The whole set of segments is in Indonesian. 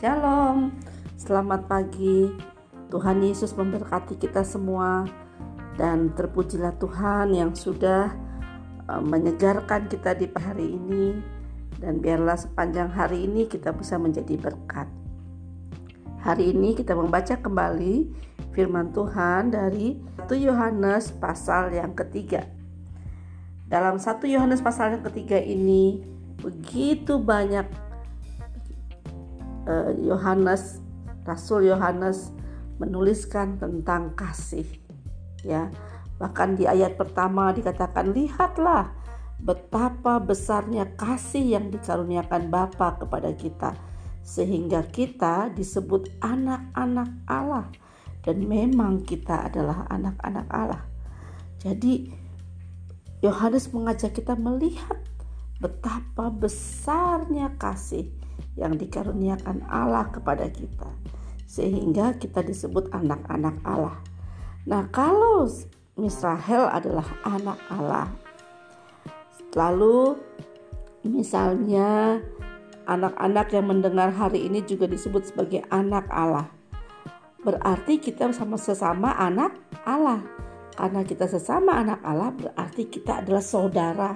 Shalom, selamat pagi. Tuhan Yesus memberkati kita semua, dan terpujilah Tuhan yang sudah uh, menyegarkan kita di hari ini, dan biarlah sepanjang hari ini kita bisa menjadi berkat. Hari ini kita membaca kembali firman Tuhan dari 1 Yohanes pasal yang ketiga. Dalam 1 Yohanes pasal yang ketiga ini begitu banyak Yohanes Rasul Yohanes menuliskan tentang kasih ya. Bahkan di ayat pertama dikatakan lihatlah betapa besarnya kasih yang dikaruniakan Bapa kepada kita sehingga kita disebut anak-anak Allah dan memang kita adalah anak-anak Allah. Jadi Yohanes mengajak kita melihat betapa besarnya kasih yang dikaruniakan Allah kepada kita sehingga kita disebut anak-anak Allah. Nah, kalau Israel adalah anak Allah. Lalu misalnya anak-anak yang mendengar hari ini juga disebut sebagai anak Allah. Berarti kita sama sesama anak Allah. Karena kita sesama anak Allah berarti kita adalah saudara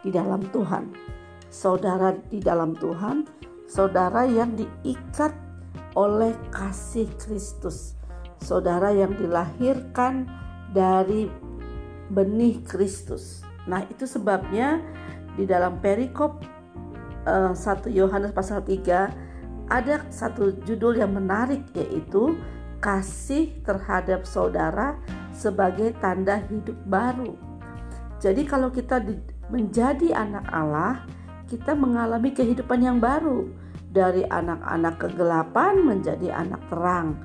di dalam Tuhan. Saudara di dalam Tuhan saudara yang diikat oleh kasih Kristus, saudara yang dilahirkan dari benih Kristus. Nah, itu sebabnya di dalam perikop uh, eh, 1 Yohanes pasal 3 ada satu judul yang menarik yaitu kasih terhadap saudara sebagai tanda hidup baru. Jadi kalau kita di, menjadi anak Allah, kita mengalami kehidupan yang baru. Dari anak-anak kegelapan menjadi anak terang.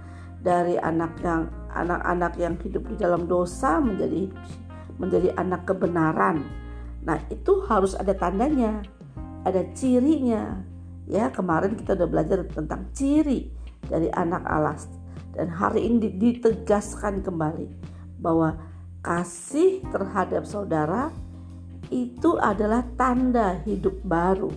Dari anak yang anak-anak yang hidup di dalam dosa menjadi menjadi anak kebenaran. Nah itu harus ada tandanya ada cirinya. Ya kemarin kita udah belajar tentang ciri dari anak Allah dan hari ini ditegaskan kembali bahwa kasih terhadap saudara itu adalah tanda hidup baru.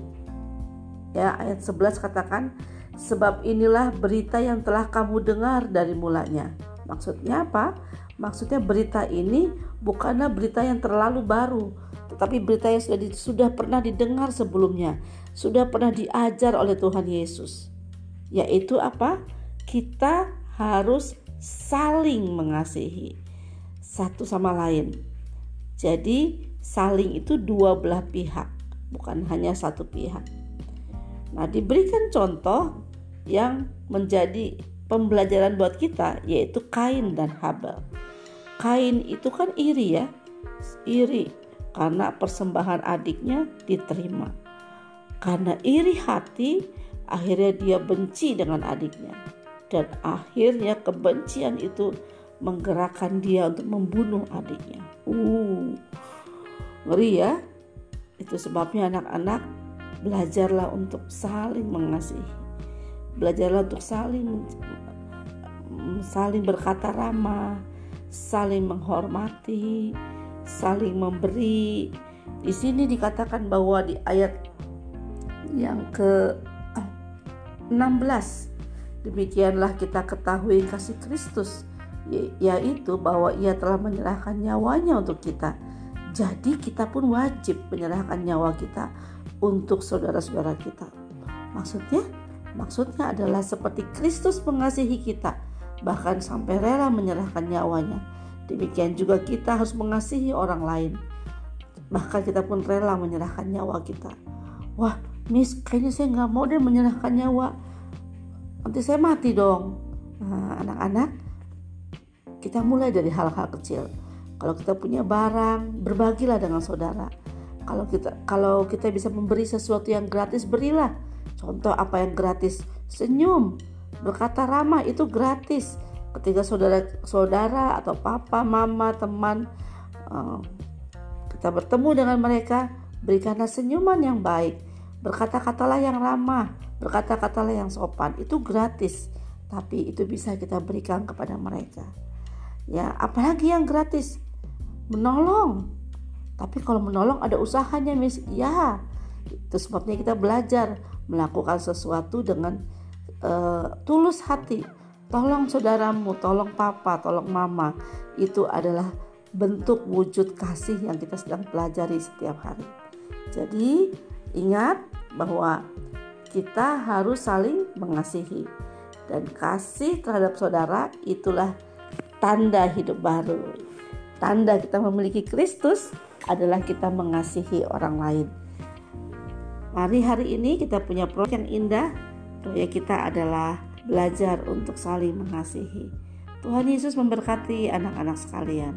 Ya, ayat 11 katakan, sebab inilah berita yang telah kamu dengar dari mulanya. Maksudnya apa? Maksudnya berita ini bukanlah berita yang terlalu baru, tetapi berita yang sudah, sudah pernah didengar sebelumnya, sudah pernah diajar oleh Tuhan Yesus. Yaitu apa? Kita harus saling mengasihi satu sama lain. Jadi saling itu dua belah pihak, bukan hanya satu pihak. Nah, diberikan contoh yang menjadi pembelajaran buat kita yaitu Kain dan Habel. Kain itu kan iri ya, iri karena persembahan adiknya diterima. Karena iri hati, akhirnya dia benci dengan adiknya. Dan akhirnya kebencian itu menggerakkan dia untuk membunuh adiknya. Uh, Ngeri ya. Itu sebabnya anak-anak belajarlah untuk saling mengasihi. Belajarlah untuk saling saling berkata ramah, saling menghormati, saling memberi. Di sini dikatakan bahwa di ayat yang ke 16 demikianlah kita ketahui kasih Kristus yaitu bahwa ia telah menyerahkan nyawanya untuk kita jadi kita pun wajib menyerahkan nyawa kita untuk saudara-saudara kita. Maksudnya? Maksudnya adalah seperti Kristus mengasihi kita, bahkan sampai rela menyerahkan nyawanya. Demikian juga kita harus mengasihi orang lain. Bahkan kita pun rela menyerahkan nyawa kita. Wah, Miss, kayaknya saya nggak mau deh menyerahkan nyawa. Nanti saya mati dong. Nah, anak-anak, kita mulai dari hal-hal kecil kalau kita punya barang, berbagilah dengan saudara. Kalau kita kalau kita bisa memberi sesuatu yang gratis, berilah. Contoh apa yang gratis? Senyum, berkata ramah itu gratis. Ketika saudara-saudara atau papa, mama, teman uh, kita bertemu dengan mereka, berikanlah senyuman yang baik. Berkata-katalah yang ramah, berkata-katalah yang sopan. Itu gratis, tapi itu bisa kita berikan kepada mereka. Ya, apalagi yang gratis? Menolong. Tapi kalau menolong ada usahanya mis ya itu sebabnya kita belajar melakukan sesuatu dengan uh, tulus hati. Tolong saudaramu tolong papa tolong mama. Itu adalah bentuk wujud kasih yang kita sedang pelajari setiap hari. Jadi ingat bahwa kita harus saling mengasihi. Dan kasih terhadap saudara itulah tanda hidup baru tanda kita memiliki Kristus adalah kita mengasihi orang lain Mari hari ini kita punya proyek yang indah. Proyek kita adalah belajar untuk saling mengasihi. Tuhan Yesus memberkati anak-anak sekalian.